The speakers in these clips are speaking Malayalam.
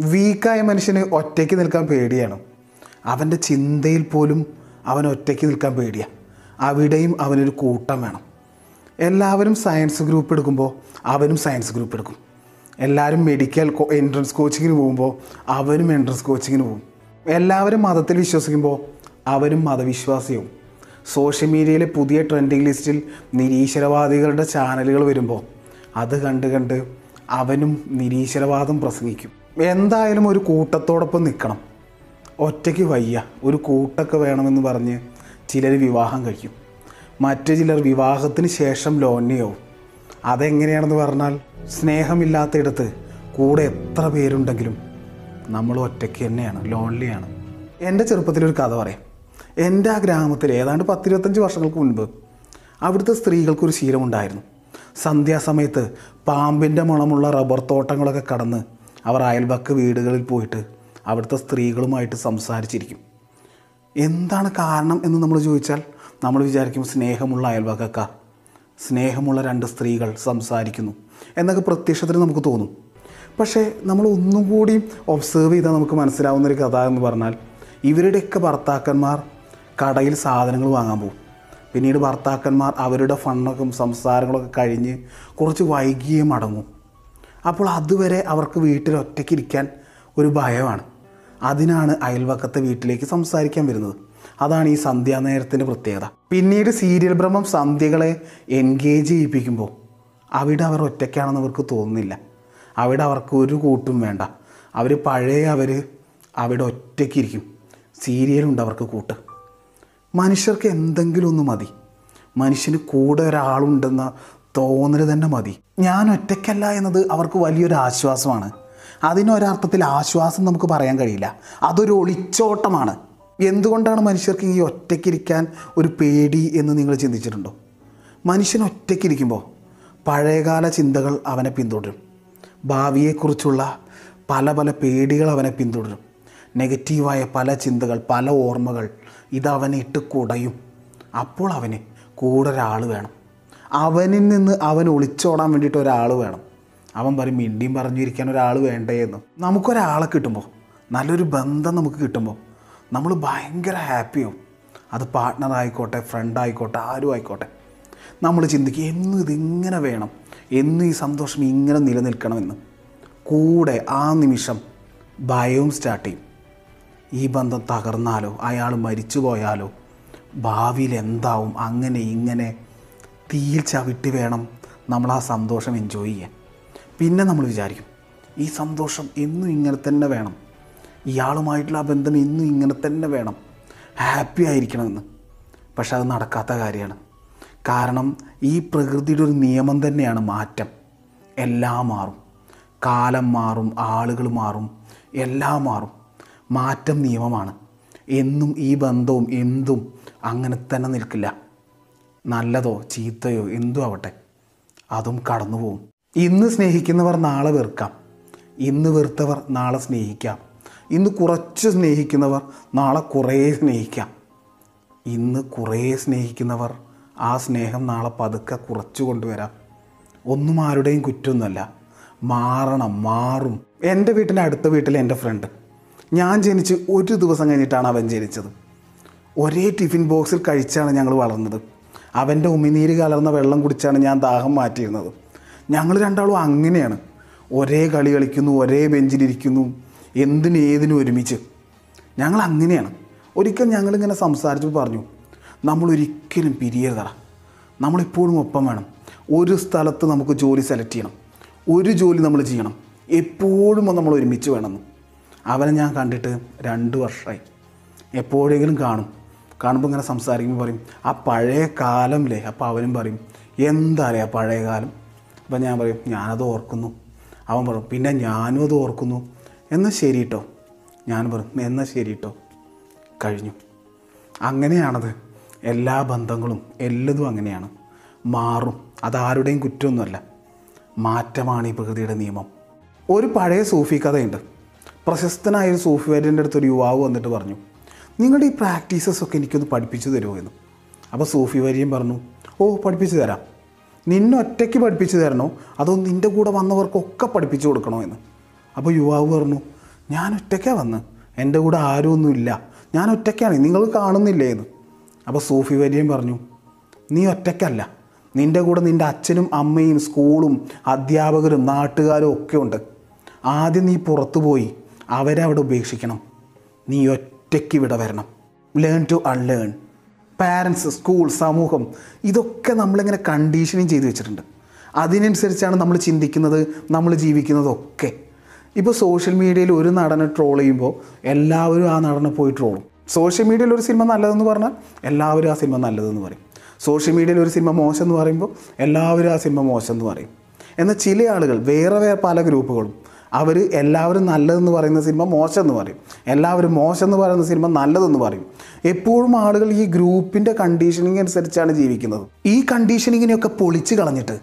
വീക്കായ മനുഷ്യന് ഒറ്റയ്ക്ക് നിൽക്കാൻ പേടിയാണ്. അവന്റെ ചിന്തയിൽ പോലും അവൻ ഒറ്റയ്ക്ക് നിൽക്കാൻ പേടിയാണ് അവിടെയും അവനൊരു കൂട്ടം വേണം. എല്ലാവരും സയൻസ് ഗ്രൂപ്പ് എടുക്കുമ്പോൾ അവനും സയൻസ് ഗ്രൂപ്പ് എടുക്കും. എല്ലാവരും മെഡിക്കൽ എൻട്രൻസ് കോച്ചിങ്ങിന് പോകുമ്പോൾ അവനും എൻട്രൻസ് കോച്ചിങ്ങിന് പോകും. എല്ലാവരും മതത്തിൽ വിശ്വസിക്കുമ്പോൾ അവനും മതവിശ്വാസിയാവും. സോഷ്യൽ മീഡിയയിലെ പുതിയ ട്രെൻഡിങ് ലിസ്റ്റിൽ നിരീശ്വരവാദികളുടെ ചാനലുകൾ വരുമ്പോൾ അത് കണ്ട് കണ്ട് അവനും നിരീശ്വരവാദം പ്രസംഗിക്കും. എന്തായാലും ഒരു കൂട്ടത്തോടൊപ്പം നിൽക്കണം. ഒറ്റയ്ക്ക് വയ്യ. ഒരു കൂട്ടൊക്കെ വേണമെന്ന് പറഞ്ഞ് ചിലർ വിവാഹം കഴിക്കും. മറ്റു ചിലർ വിവാഹത്തിന് ശേഷം ലോന്യാവും അതെങ്ങനെയാണെന്ന് പറഞ്ഞാൽ സ്നേഹമില്ലാത്തയിടത്ത് കൂടെ എത്ര പേരുണ്ടെങ്കിലും നമ്മൾ ഒറ്റയ്ക്ക് തന്നെയാണ് ലോൺലിയാണ് എന്റെ ചെറുപ്പത്തിലൊരു കഥ പറയാം. എന്റെ ആ ഗ്രാമത്തിൽ ഏതാണ്ട് പത്തിരുപത്തഞ്ച് വർഷങ്ങൾക്ക് മുൻപ് അവിടുത്തെ സ്ത്രീകൾക്കൊരു ശീലമുണ്ടായിരുന്നു. സന്ധ്യാസമയത്ത് പാമ്പിന്റെ മണമുള്ള റബ്ബർ തോട്ടങ്ങളൊക്കെ കടന്ന് അവർ അയൽവക്ക വീടുകളിൽ പോയിട്ട് അവിടുത്തെ സ്ത്രീകളുമായിട്ട് സംസാരിച്ചിരിക്കും. എന്താണ് കാരണം എന്ന് നമ്മൾ ചോദിച്ചാൽ നമ്മൾ വിചാരിക്കും സ്നേഹമുള്ള അയൽവക്കക്കാർ സ്നേഹമുള്ള രണ്ട് സ്ത്രീകൾ സംസാരിക്കുന്നു എന്നൊക്കെ പ്രത്യക്ഷത്തിൽ നമുക്ക് തോന്നും. പക്ഷേ നമ്മൾ ഒന്നും കൂടി ഒബ്സേർവ് ചെയ്താൽ നമുക്ക് മനസ്സിലാവുന്ന ഒരു കഥ എന്ന് പറഞ്ഞാൽ ഇവരുടെയൊക്കെ ഭർത്താക്കന്മാർ കടയിൽ സാധനങ്ങൾ വാങ്ങാൻ പോകും. പിന്നീട് ഭർത്താക്കന്മാർ അവരുടെ ഫണ്ണൊക്കെ സംസാരങ്ങളൊക്കെ കഴിഞ്ഞ് കുറച്ച് വൈകിയേ മടങ്ങും. അപ്പോൾ അതുവരെ അവർക്ക് വീട്ടിൽ ഒറ്റയ്ക്ക് ഇരിക്കാൻ ഒരു ഭയമാണ്. അതിനാണ് അയൽവക്കത്തെ വീട്ടിലേക്ക് സംസാരിക്കാൻ വരുന്നത്. അതാണ് ഈ സന്ധ്യാനേരത്തിന്റെ പ്രത്യേകത. പിന്നീട് സീരിയൽ ഭ്രമം സന്ധ്യകളെ എൻഗേജ് ചെയ്യിപ്പിക്കുമ്പോൾ അവിടെ അവർ ഒറ്റയ്ക്കാണെന്ന് അവർക്ക് തോന്നുന്നില്ല. അവിടെ അവർക്ക് ഒരു കൂട്ടും വേണ്ട. അവർ പഴയ അവർ അവിടെ ഒറ്റയ്ക്കിരിക്കും സീരിയലുണ്ട് അവർക്ക് കൂട്ട്. മനുഷ്യർക്ക് എന്തെങ്കിലും ഒന്ന് മതി. മനുഷ്യന് കൂടെ ഒരാളുണ്ടെന്ന തോന്നൽ തന്നെ മതി. ഞാൻ ഒറ്റയ്ക്കല്ല എന്നത് അവർക്ക് വലിയൊരു ആശ്വാസമാണ്. അതിനൊരർത്ഥത്തിൽ ആശ്വാസം നമുക്ക് പറയാൻ കഴിയില്ല. അതൊരു ഒളിച്ചോട്ടമാണ്. എന്തുകൊണ്ടാണ് മനുഷ്യർക്ക് ഈ ഒറ്റയ്ക്കിരിക്കാൻ ഒരു പേടി എന്ന് നിങ്ങൾ ചിന്തിച്ചിട്ടുണ്ടോ? മനുഷ്യൻ ഒറ്റയ്ക്കിരിക്കുമ്പോൾ പഴയകാല ചിന്തകൾ അവനെ പിന്തുടരും. ഭാവിയെക്കുറിച്ചുള്ള പല പല പേടികൾ അവനെ പിന്തുടരും. നെഗറ്റീവായ പല ചിന്തകൾ പല ഓർമ്മകൾ ഇതവനെ ഇട്ട് കുടയും. അപ്പോൾ അവന് കൂടെ ഒരാൾ വേണം. അവനിൽ നിന്ന് അവൻ ഒളിച്ചോടാൻ വേണ്ടിയിട്ട് ഒരാൾ വേണം. അവൻ പറയും മിണ്ടിയും പറഞ്ഞിരിക്കാൻ ഒരാൾ വേണ്ടേ എന്ന് നമുക്കൊരാളെ കിട്ടുമ്പോൾ നല്ലൊരു ബന്ധം നമുക്ക് കിട്ടുമ്പോൾ നമ്മൾ ഭയങ്കര ഹാപ്പിയാവും. അത് പാർട്ട്ണർ ആയിക്കോട്ടെ ഫ്രണ്ട് ആയിക്കോട്ടെ ആരും ആയിക്കോട്ടെ. നമ്മൾ ചിന്തിക്കും എന്നും ഇതിങ്ങനെ വേണം. എന്നും ഈ സന്തോഷം ഇങ്ങനെ നിലനിൽക്കണമെന്ന്. കൂടെ ആ നിമിഷം ഭയവും സ്റ്റാർട്ട് ചെയ്യും. ഈ ബന്ധം തകർന്നാലോ അയാൾ മരിച്ചു പോയാലോ ഭാവിയിൽ എന്താവും അങ്ങനെ ഇങ്ങനെ തീയിൽ ചവിട്ടി വേണം നമ്മൾ ആ സന്തോഷം എൻജോയ് ചെയ്യാൻ. പിന്നെ നമ്മൾ വിചാരിക്കും ഈ സന്തോഷം എന്നും ഇങ്ങനെ തന്നെ വേണം. ഇയാളുമായിട്ടുള്ള ആ ബന്ധം എന്നും ഇങ്ങനെ തന്നെ വേണം. ഹാപ്പി ആയിരിക്കണമെന്ന്. പക്ഷെ അത് നടക്കാത്ത കാര്യമാണ്. കാരണം ഈ പ്രകൃതിയുടെ ഒരു നിയമം തന്നെയാണ് മാറ്റം. എല്ലാം മാറും. കാലം മാറും ആളുകൾ മാറും എല്ലാം മാറും. മാറ്റം നിയമമാണ്. എന്നും ഈ ബന്ധവും എന്തും അങ്ങനെ തന്നെ നിൽക്കില്ല. നല്ലതോ ചീത്തയോ എന്തോ ആവട്ടെ അതും കടന്നു പോകും ഇന്ന് സ്നേഹിക്കുന്നവർ നാളെ വെറുക്കാം. ഇന്ന് വെറുത്തവർ നാളെ സ്നേഹിക്കാം. ഇന്ന് കുറച്ച് സ്നേഹിക്കുന്നവർ നാളെ കുറേ സ്നേഹിക്കാം. ഇന്ന് കുറേ സ്നേഹിക്കുന്നവർ ആ സ്നേഹം നാളെ പതുക്കെ കുറച്ചു കൊണ്ടുവരാം. ഒന്നും ആരുടെയും കുറ്റമൊന്നുമല്ല മാറണം മാറും. എന്റെ വീട്ടിന്റെ അടുത്ത വീട്ടിലെ എന്റെ ഫ്രണ്ട്. ഞാൻ ജനിച്ച് ഒരു ദിവസം കഴിഞ്ഞിട്ടാണ് അവൻ ജനിച്ചത്. ഒരേ ടിഫിൻ ബോക്സിൽ കഴിച്ചാണ് ഞങ്ങൾ വളർന്നത്. അവന്റെ ഉമിനീര് കലർന്ന വെള്ളം കുടിച്ചാണ് ഞാൻ ദാഹം മാറ്റിയിരുന്നത്. ഞങ്ങൾ രണ്ടാളും അങ്ങനെയാണ്. ഒരേ കളി കളിക്കുന്നു ഒരേ ബെഞ്ചിലിരിക്കുന്നു എന്തിനും ഏതിനും ഒരുമിച്ച്. ഞങ്ങൾ അങ്ങനെയാണ്. ഒരിക്കൽ ഞങ്ങളിങ്ങനെ സംസാരിച്ചു പറഞ്ഞു നമ്മൾ ഒരിക്കലും പിരിയരുതട. നമ്മളിപ്പോഴും ഒപ്പം വേണം. ഒരു സ്ഥലത്ത് നമുക്ക് ജോലി സെലക്ട് ചെയ്യണം. ഒരു ജോലി നമ്മൾ ചെയ്യണം. എപ്പോഴും നമ്മൾ ഒരുമിച്ച് വേണമെന്ന്. അവനെ ഞാൻ കണ്ടിട്ട് രണ്ട് വർഷമായി എപ്പോഴെങ്കിലും കാണും. കാണുമ്പോൾ ഇങ്ങനെ സംസാരിക്കുമ്പോൾ പറയും ആ പഴയ കാലം അല്ലേ അപ്പോൾ അവനും പറയും എന്താ പഴയ കാലം? അപ്പം ഞാൻ പറയും ഞാനത് ഓർക്കുന്നു. അവൻ പറയും പിന്നെ ഞാനും അത് ഓർക്കുന്നു. എന്നാൽ ശരി കേട്ടോ ഞാൻ പറയും എന്നാൽ ശരി കേട്ടോ കഴിഞ്ഞു. അങ്ങനെയാണത്. എല്ലാ ബന്ധങ്ങളും എല്ലതും അങ്ങനെയാണ്. മാറും. അതാരുടെയും കുറ്റമൊന്നുമല്ല. മാറ്റമാണ് ഈ പ്രകൃതിയുടെ നിയമം. ഒരു പഴയ സൂഫി കഥയുണ്ട്. പ്രശസ്തനായ ഒരു സൂഫി വര്യന്റെ അടുത്ത് ഒരു യുവാവ് വന്നിട്ട് പറഞ്ഞു നിങ്ങളുടെ ഈ പ്രാക്ടീസസ് ഒക്കെ എനിക്കൊന്ന് പഠിപ്പിച്ചു തരുമോ എന്ന് അപ്പോൾ സൂഫി വരിയും പറഞ്ഞു ഓ പഠിപ്പിച്ചു തരാം. നിന്നൊറ്റയ്ക്ക് പഠിപ്പിച്ചു തരണോ? അതോ നിന്റെ കൂടെ വന്നവർക്കൊക്കെ പഠിപ്പിച്ചു കൊടുക്കണോ എന്ന് അപ്പോൾ യുവാവ് പറഞ്ഞു ഞാൻ ഒറ്റയ്ക്കാണ് വന്ന്. എന്റെ കൂടെ ആരുമൊന്നുമില്ല. ഞാൻ ഒറ്റയ്ക്കാണ്. നിങ്ങൾ കാണുന്നില്ലേ എന്ന് അപ്പോൾ സൂഫി വരിയും പറഞ്ഞു നീ ഒറ്റയ്ക്കല്ല. നിന്റെ കൂടെ നിന്റെ അച്ഛനും അമ്മയും സ്കൂളും അധ്യാപകരും നാട്ടുകാരും ഒക്കെ ഉണ്ട്. ആദ്യം നീ പുറത്തു പോയി അവരെ അവിടെ ഉപേക്ഷിക്കണം. നീ ഒറ്റയ്ക്ക് ഇവിടെ വരണം. Learn to unlearn parents school സമൂഹം ഇതൊക്കെ നമ്മളിങ്ങനെ കണ്ടീഷനിങ് ചെയ്തു വെച്ചിട്ടുണ്ട്. അതിനനുസരിച്ചാണ് നമ്മൾ ചിന്തിക്കുന്നത് നമ്മൾ ജീവിക്കുന്നതൊക്കെ. ഇപ്പോൾ സോഷ്യൽ മീഡിയയിൽ ഒരു നടനെ ട്രോൾ ചെയ്യുമ്പോൾ എല്ലാവരും ആ നടനെ പോയി ട്രോളും സോഷ്യൽ മീഡിയയിൽ ഒരു സിനിമ നല്ലതെന്ന് പറഞ്ഞാൽ എല്ലാവരും ആ സിനിമ നല്ലതെന്ന് പറയും. സോഷ്യൽ മീഡിയയിൽ ഒരു സിനിമ മോശം എന്ന് പറയുമ്പോൾ എല്ലാവരും ആ സിനിമ മോശം എന്ന് പറയും. എന്നാൽ ചില ആളുകൾ വേറെ വേറെ പല ഗ്രൂപ്പുകളും അവർ എല്ലാവരും നല്ലതെന്ന് പറയുന്ന സിനിമ മോശമെന്ന് പറയും. എല്ലാവരും മോശം എന്ന് പറയുന്ന സിനിമ നല്ലതെന്ന് പറയും. എപ്പോഴും ആളുകൾ ഈ ഗ്രൂപ്പിന്റെ കണ്ടീഷനിങ് അനുസരിച്ചാണ് ജീവിക്കുന്നത്. ഈ കണ്ടീഷനിങ്ങിനെയൊക്കെ പൊളിച്ച് കളഞ്ഞിട്ട്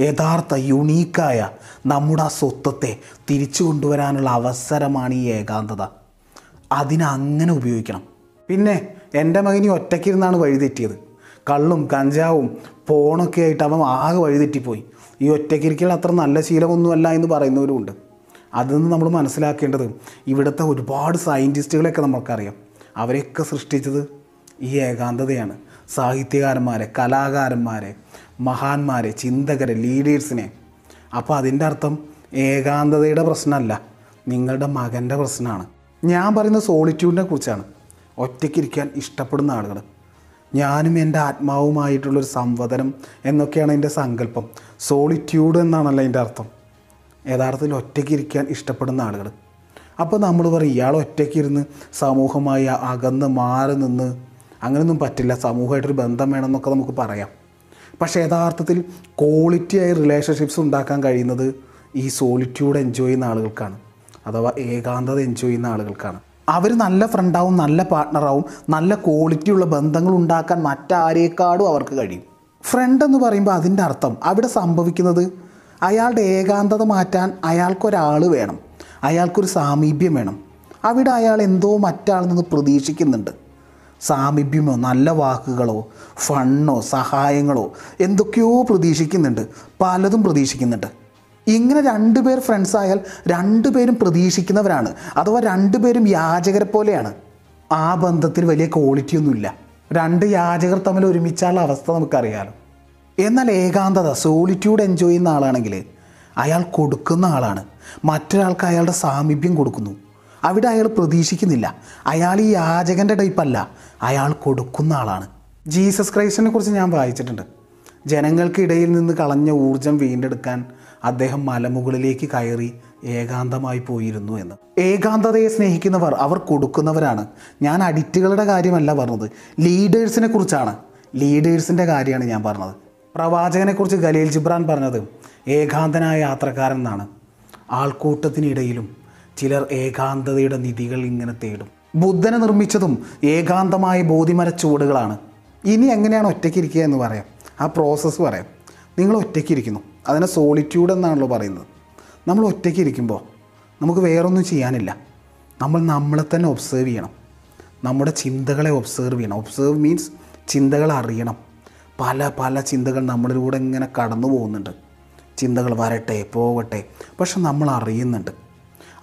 യഥാർത്ഥ യുണീക്കായ നമ്മുടെ ആ സ്വത്വത്തെ തിരിച്ചു കൊണ്ടുവരാനുള്ള അവസരമാണ് ഈ ഏകാന്തത. അതിനങ്ങനെ ഉപയോഗിക്കണം. പിന്നെ എന്റെ മകനി ഒറ്റയ്ക്കിരുന്നാണ് വഴിതെറ്റിയത് കള്ളും കഞ്ചാവും പോണൊക്കെ ആയിട്ട് അവൻ ആകെ വഴിതെറ്റിപ്പോയി ഈ ഒറ്റയ്ക്കിരിക്കൽ അത്ര നല്ല ശീലമൊന്നുമല്ല എന്ന് പറയുന്നവരുമുണ്ട്. അതൊന്ന് നമ്മൾ മനസ്സിലാക്കേണ്ടത് ഇവിടുത്തെ ഒരുപാട് സയന്റിസ്റ്റുകളെയൊക്കെ നമുക്കറിയാം അവരെയൊക്കെ സൃഷ്ടിച്ചത് ഈ ഏകാന്തതയാണ്. സാഹിത്യകാരന്മാരെ കലാകാരന്മാരെ മഹാന്മാരെ ചിന്തകരെ ലീഡേഴ്സിനെ അപ്പോൾ അതിന്റെ അർത്ഥം ഏകാന്തതയുടെ പ്രശ്നമല്ല നിങ്ങളുടെ മകന്റെ പ്രശ്നമാണ്. ഞാൻ പറയുന്ന സോളിറ്റ്യൂഡിനെ കുറിച്ചാണ്. ഒറ്റയ്ക്കിരിക്കാൻ ഇഷ്ടപ്പെടുന്ന ആളുകൾ. ഞാനും എന്റെ ആത്മാവുമായിട്ടുള്ളൊരു സംവദനം എന്നൊക്കെയാണ് എന്റെ സങ്കല്പം. സോളിറ്റ്യൂഡ് എന്നാണല്ലോ അതിന്റെ അർത്ഥം. യഥാർത്ഥത്തിൽ ഒറ്റയ്ക്ക് ഇരിക്കാൻ ഇഷ്ടപ്പെടുന്ന ആളുകൾ. അപ്പോൾ നമ്മൾ പറയും ഇയാൾ ഒറ്റയ്ക്കിരുന്ന് സമൂഹമായി അകന്ന് മാറി നിന്ന് അങ്ങനെയൊന്നും പറ്റില്ല. സമൂഹമായിട്ടൊരു ബന്ധം വേണമെന്നൊക്കെ നമുക്ക് പറയാം. പക്ഷേ യഥാർത്ഥത്തിൽ ക്വാളിറ്റി ആയി റിലേഷൻഷിപ്സ് ഉണ്ടാക്കാൻ കഴിയുന്നത് ഈ സോളിറ്റ്യൂഡ് എൻജോയ് ചെയ്യുന്ന ആളുകൾക്കാണ്. അഥവാ ഏകാന്തത എൻജോയ് ചെയ്യുന്ന ആളുകൾക്കാണ്. അവർ നല്ല ഫ്രണ്ടാവും നല്ല പാർട്ട്ണറാവും നല്ല ക്വാളിറ്റിയുള്ള ബന്ധങ്ങൾ ഉണ്ടാക്കാൻ മറ്റാരേക്കാളും അവർക്ക് കഴിയും. ഫ്രണ്ട് എന്ന് പറയുമ്പോൾ അതിന്റെ അർത്ഥം അവിടെ സംഭവിക്കുന്നത് അയാളുടെ ഏകാന്തത മാറ്റാൻ അയാൾക്കൊരാൾ വേണം. അയാൾക്കൊരു സാമീപ്യം വേണം. അവിടെ അയാൾ എന്തോ മറ്റാളിൽ നിന്ന് പ്രതീക്ഷിക്കുന്നുണ്ട്. സാമീപ്യമോ നല്ല വാക്കുകളോ ഫണ്ണോ സഹായങ്ങളോ എന്തൊക്കെയോ പ്രതീക്ഷിക്കുന്നുണ്ട്. പലതും പ്രതീക്ഷിക്കുന്നുണ്ട്. ഇങ്ങനെ രണ്ടുപേർ ഫ്രണ്ട്സ് ആയാൽ രണ്ടുപേരും പ്രതീക്ഷിക്കുന്നവരാണ്. അഥവാ രണ്ടുപേരും യാചകരെ പോലെയാണ്. ആ ബന്ധത്തിൽ വലിയ ക്വാളിറ്റിയൊന്നുമില്ല രണ്ട് യാചകർ തമ്മിൽ ഒരുമിച്ചുള്ള അവസ്ഥ നമുക്കറിയാലോ. എന്നാൽ ഏകാന്തത സോളിറ്റ്യൂഡ് എൻജോയ് ചെയ്യുന്ന ആളാണെങ്കിൽ അയാൾ കൊടുക്കുന്ന ആളാണ്. മറ്റൊരാൾക്ക് അയാളുടെ സാമീപ്യം കൊടുക്കുന്നു. അവിടെ അയാൾ പ്രതീക്ഷിക്കുന്നില്ല. അയാൾ ഈ യാചകന്റെ ടൈപ്പല്ല അയാൾ കൊടുക്കുന്ന ആളാണ്. ജീസസ് ക്രൈസ്റ്റിനെ കുറിച്ച് ഞാൻ വായിച്ചിട്ടുണ്ട്. ജനങ്ങൾക്കിടയിൽ നിന്ന് കളഞ്ഞ ഊർജം വീണ്ടെടുക്കാൻ അദ്ദേഹം മലമുകളിലേക്ക് കയറി ഏകാന്തമായി പോയിരുന്നു എന്ന്. ഏകാന്തതയെ സ്നേഹിക്കുന്നവർ അവർ കൊടുക്കുന്നവരാണ്. ഞാൻ അഡിക്റ്റുകളുടെ കാര്യമല്ല പറഞ്ഞത്. ലീഡേഴ്സിനെ കുറിച്ചാണ്. ലീഡേഴ്സിന്റെ കാര്യമാണ് ഞാൻ പറഞ്ഞത്. പ്രവാചകനെക്കുറിച്ച് ഖലീൽ ജിബ്രാൻ പറഞ്ഞത് ഏകാന്തനായ യാത്രക്കാരൻ എന്നാണ് ആൾക്കൂട്ടത്തിനിടയിലും ചിലർ ഏകാന്തതയുടെ നിധികൾ ഇങ്ങനെ തേടും. ബുദ്ധനെ നിർമ്മിച്ചതും ഏകാന്തമായ ബോധിമര ചുവടുകളാണ്. ഇനി എങ്ങനെയാണ് ഒറ്റയ്ക്കിരിക്കുക എന്ന് പറയാം. ആ പ്രോസസ്സ് പറയാം. നിങ്ങൾ ഒറ്റയ്ക്കിരിക്കുന്നു അതിനെ സോളിറ്റ്യൂഡ് എന്നാണല്ലോ പറയുന്നത്. നമ്മൾ ഒറ്റയ്ക്കിരിക്കുമ്പോൾ നമുക്ക് വേറൊന്നും ചെയ്യാനില്ല. നമ്മൾ നമ്മളെ തന്നെ ഒബ്സേർവ് ചെയ്യണം. നമ്മുടെ ചിന്തകളെ ഒബ്സേർവ് ചെയ്യണം. ഒബ്സേർവ് മീൻസ് ചിന്തകൾ അറിയണം പല പല ചിന്തകൾ നമ്മളിലൂടെ ഇങ്ങനെ കടന്നു പോകുന്നുണ്ട്. ചിന്തകൾ വരട്ടെ പോകട്ടെ. പക്ഷെ നമ്മൾ അറിയുന്നുണ്ട്.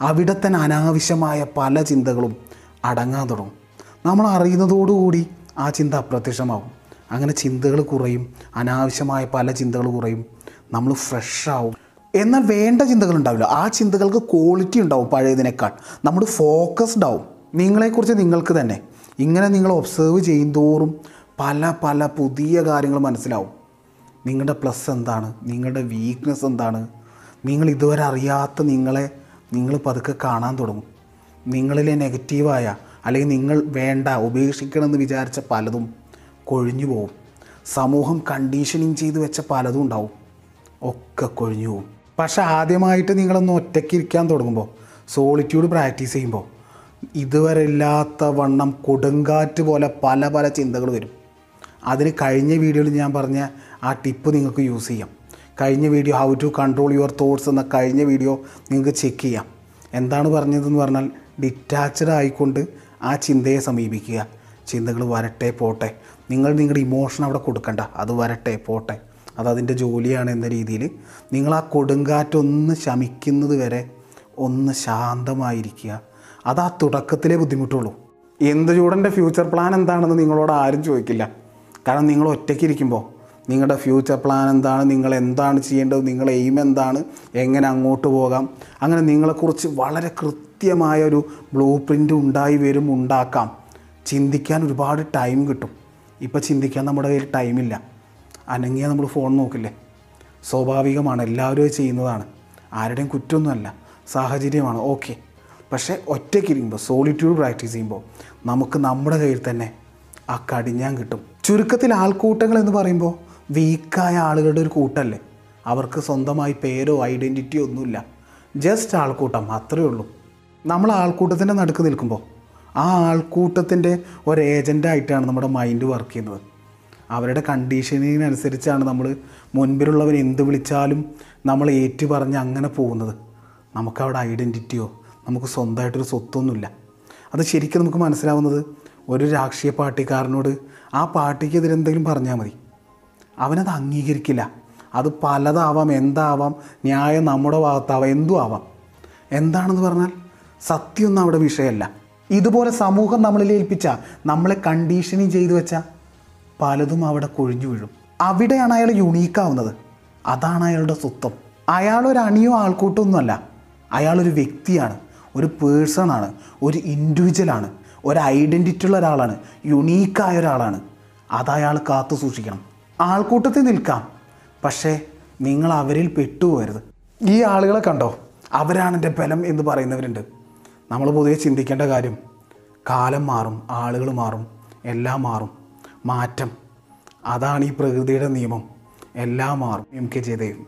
അവിടെ തന്നെ അനാവശ്യമായ പല ചിന്തകളും അടങ്ങാൻ തുടങ്ങും. നമ്മൾ അറിയുന്നതോടുകൂടി ആ ചിന്ത അപ്രത്യക്ഷമാവും. അങ്ങനെ ചിന്തകൾ കുറയും അനാവശ്യമായ പല ചിന്തകൾ കുറയും നമ്മൾ ഫ്രഷ് എന്നാൽ വേണ്ട ചിന്തകൾ ഉണ്ടാവില്ല. ആ ചിന്തകൾക്ക് ക്വാളിറ്റി ഉണ്ടാവും പഴയതിനേക്കാൾ. നമ്മൾ ഫോക്കസ്ഡ് ആവും. നിങ്ങളെക്കുറിച്ച് നിങ്ങൾക്ക് തന്നെ. ഇങ്ങനെ നിങ്ങൾ ഒബ്സേർവ് ചെയ്യുന്തോറും പല പല പുതിയ കാര്യങ്ങൾ മനസ്സിലാവും. നിങ്ങളുടെ പ്ലസ് എന്താണ്? നിങ്ങളുടെ വീക്ക്നെസ് എന്താണ്? നിങ്ങൾ ഇതുവരെ അറിയാത്ത നിങ്ങളെ നിങ്ങൾ പതുക്കെ കാണാൻ തുടങ്ങും. നിങ്ങളിലെ നെഗറ്റീവായ അല്ലെങ്കിൽ നിങ്ങൾ വേണ്ട ഉപേക്ഷിക്കണമെന്ന് വിചാരിച്ച പലതും കൊഴിഞ്ഞു പോവും. സമൂഹം കണ്ടീഷനിങ് ചെയ്ത് വെച്ച പലതും ഉണ്ടാവും. ഒക്കെ കൊഴിഞ്ഞു പോവും. പക്ഷെ ആദ്യമായിട്ട് നിങ്ങളൊന്ന് ഒറ്റയ്ക്ക് ഇരിക്കാൻ തുടങ്ങുമ്പോൾ സോളിറ്റ്യൂഡ് പ്രാക്ടീസ് ചെയ്യുമ്പോൾ ഇതുവരെ ഇല്ലാത്ത വണ്ണം കൊടുങ്കാറ്റ് പോലെ പല പല ചിന്തകൾ വരും. അതിന് കഴിഞ്ഞ വീഡിയോയിൽ ഞാൻ പറഞ്ഞ ആ ടിപ്പ് നിങ്ങൾക്ക് യൂസ് ചെയ്യാം. കഴിഞ്ഞ video how to control your thoughts എന്ന കഴിഞ്ഞ വീഡിയോ നിങ്ങൾക്ക് ചെക്ക് ചെയ്യാം. എന്താണ് പറഞ്ഞതെന്ന് പറഞ്ഞാൽ ഡിറ്റാച്ച്ഡ് ആയിക്കൊണ്ട് ആ ചിന്തയെ സമീപിക്കുക. ചിന്തകൾ വരട്ടെ പോട്ടെ. നിങ്ങൾ നിങ്ങളുടെ ഇമോഷൻ അവിടെ കൊടുക്കണ്ട. അത് വരട്ടെ പോട്ടെ. അത് അതിന്റെ ജോലിയാണ് എന്ന രീതിയിൽ നിങ്ങൾ ആ കൊടുങ്കാറ്റൊന്ന് ശമിക്കുന്നത് വരെ ഒന്ന് ശാന്തമായിരിക്കുക. അത് ആ തുടക്കത്തിലേ ബുദ്ധിമുട്ടുള്ളൂ. എന്ത് ചൂടന്റെ ഫ്യൂച്ചർ പ്ലാൻ എന്താണെന്ന് നിങ്ങളോട് ആരും ചോദിക്കില്ല. കാരണം നിങ്ങൾ ഒറ്റയ്ക്ക് ഇരിക്കുമ്പോൾ നിങ്ങളുടെ ഫ്യൂച്ചർ പ്ലാൻ എന്താണ് നിങ്ങൾ എന്താണ് ചെയ്യേണ്ടത് നിങ്ങളുടെ എയിം എന്താണ് എങ്ങനെ അങ്ങോട്ട് പോകാം അങ്ങനെ നിങ്ങളെക്കുറിച്ച് വളരെ കൃത്യമായ ഒരു ബ്ലൂ പ്രിന്റ് ഉണ്ടായി വരും ഉണ്ടാക്കാം. ചിന്തിക്കാൻ ഒരുപാട് ടൈം കിട്ടും. ഇപ്പോൾ ചിന്തിക്കാൻ നമ്മുടെ കയ്യിൽ ടൈമില്ല അനങ്ങിയാൽ നമ്മൾ ഫോൺ നോക്കില്ലേ? സ്വാഭാവികമാണ് എല്ലാവരും ചെയ്യുന്നതാണ്. ആരുടെയും കുറ്റമൊന്നുമല്ല സാഹചര്യമാണ്. ഓക്കെ പക്ഷേ ഒറ്റയ്ക്കിരിക്കുമ്പോൾ സോളിറ്റ്യൂഡ് പ്രാക്ടീസ് ചെയ്യുമ്പോൾ നമുക്ക് നമ്മുടെ കയ്യിൽ തന്നെ ആ കടിഞ്ഞാൻ കിട്ടും. ചുരുക്കത്തിൽ ആൾക്കൂട്ടങ്ങൾ എന്ന് പറയുമ്പോൾ വീക്കായ ആളുകളുടെ ഒരു കൂട്ടല്ലേ? അവർക്ക് സ്വന്തമായി പേരോ ഐഡന്റിറ്റിയോ ഒന്നുമില്ല. ജസ്റ്റ് ആൾക്കൂട്ടം അത്രയേ ഉള്ളൂ. നമ്മൾ ആൾക്കൂട്ടത്തിന്റെ നടുക്ക് നിൽക്കുമ്പോൾ ആ ആൾക്കൂട്ടത്തിന്റെ ഒരു ഏജന്റായിട്ടാണ് നമ്മുടെ മൈൻഡ് വർക്ക് ചെയ്യുന്നത്. അവരുടെ കണ്ടീഷനിങ്ങിനനുസരിച്ചാണ് നമ്മൾ മുൻപിലുള്ളവർ എന്ത് വിളിച്ചാലും നമ്മൾ ഏറ്റു പറഞ്ഞ് അങ്ങനെ പോകുന്നത്. നമുക്കവിടെ ഐഡന്റിറ്റിയോ നമുക്ക് സ്വന്തമായിട്ടൊരു സ്വത്തൊന്നുമില്ല. അത് ശരിക്കും നമുക്ക് മനസ്സിലാവുന്നത് ഒരു രാഷ്ട്രീയ പാർട്ടിക്കാരനോട് ആ പാർട്ടിക്കെതിരെ എന്തെങ്കിലും പറഞ്ഞാൽ മതി. അവനത് അംഗീകരിക്കില്ല. അത് പലതാവാം എന്താവാം ന്യായം നമ്മുടെ ഭാഗത്താവാം എന്തും ആവാം. എന്താണെന്ന് പറഞ്ഞാൽ സത്യമൊന്നും അവിടെ വിഷയമല്ല. ഇതുപോലെ സമൂഹം നമ്മളിൽ ഏൽപ്പിച്ച നമ്മളെ കണ്ടീഷനിങ് ചെയ്തു വെച്ച പലതും അവിടെ കൊഴിഞ്ഞു വീഴും. അവിടെയാണ് അയാൾ യുണീക്കാവുന്നത് അതാണ് അയാളുടെ സ്വത്വം. അയാൾ ഒരു അണിയോ ആൾക്കൂട്ടമൊന്നുമല്ല. അയാളൊരു വ്യക്തിയാണ്. ഒരു പേഴ്സണാണ് ഒരു ഇൻഡിവിജ്വലാണ് ഒരു ഐഡന്റിറ്റി ഉള്ള ഒരാളാണ്. യുണീക്കായ ഒരാളാണ്. അത് അയാൾ കാത്തു സൂക്ഷിക്കണം. ആൾക്കൂട്ടത്തിൽ നിൽക്കാം. പക്ഷേ നിങ്ങൾ അവരിൽ പെട്ടുപോകരുത്. ഈ ആളുകളെ കണ്ടോ? അവരാണ് എന്റെ ബലം എന്ന് പറയുന്നവരുണ്ട്. നമ്മൾ പൊതുവെ ചിന്തിക്കേണ്ട കാര്യം കാലം മാറും ആളുകൾ മാറും എല്ലാം മാറും. മാറ്റം. അതാണ് ഈ പ്രകൃതിയുടെ നിയമം. എല്ലാം മാറും. M K Jayadev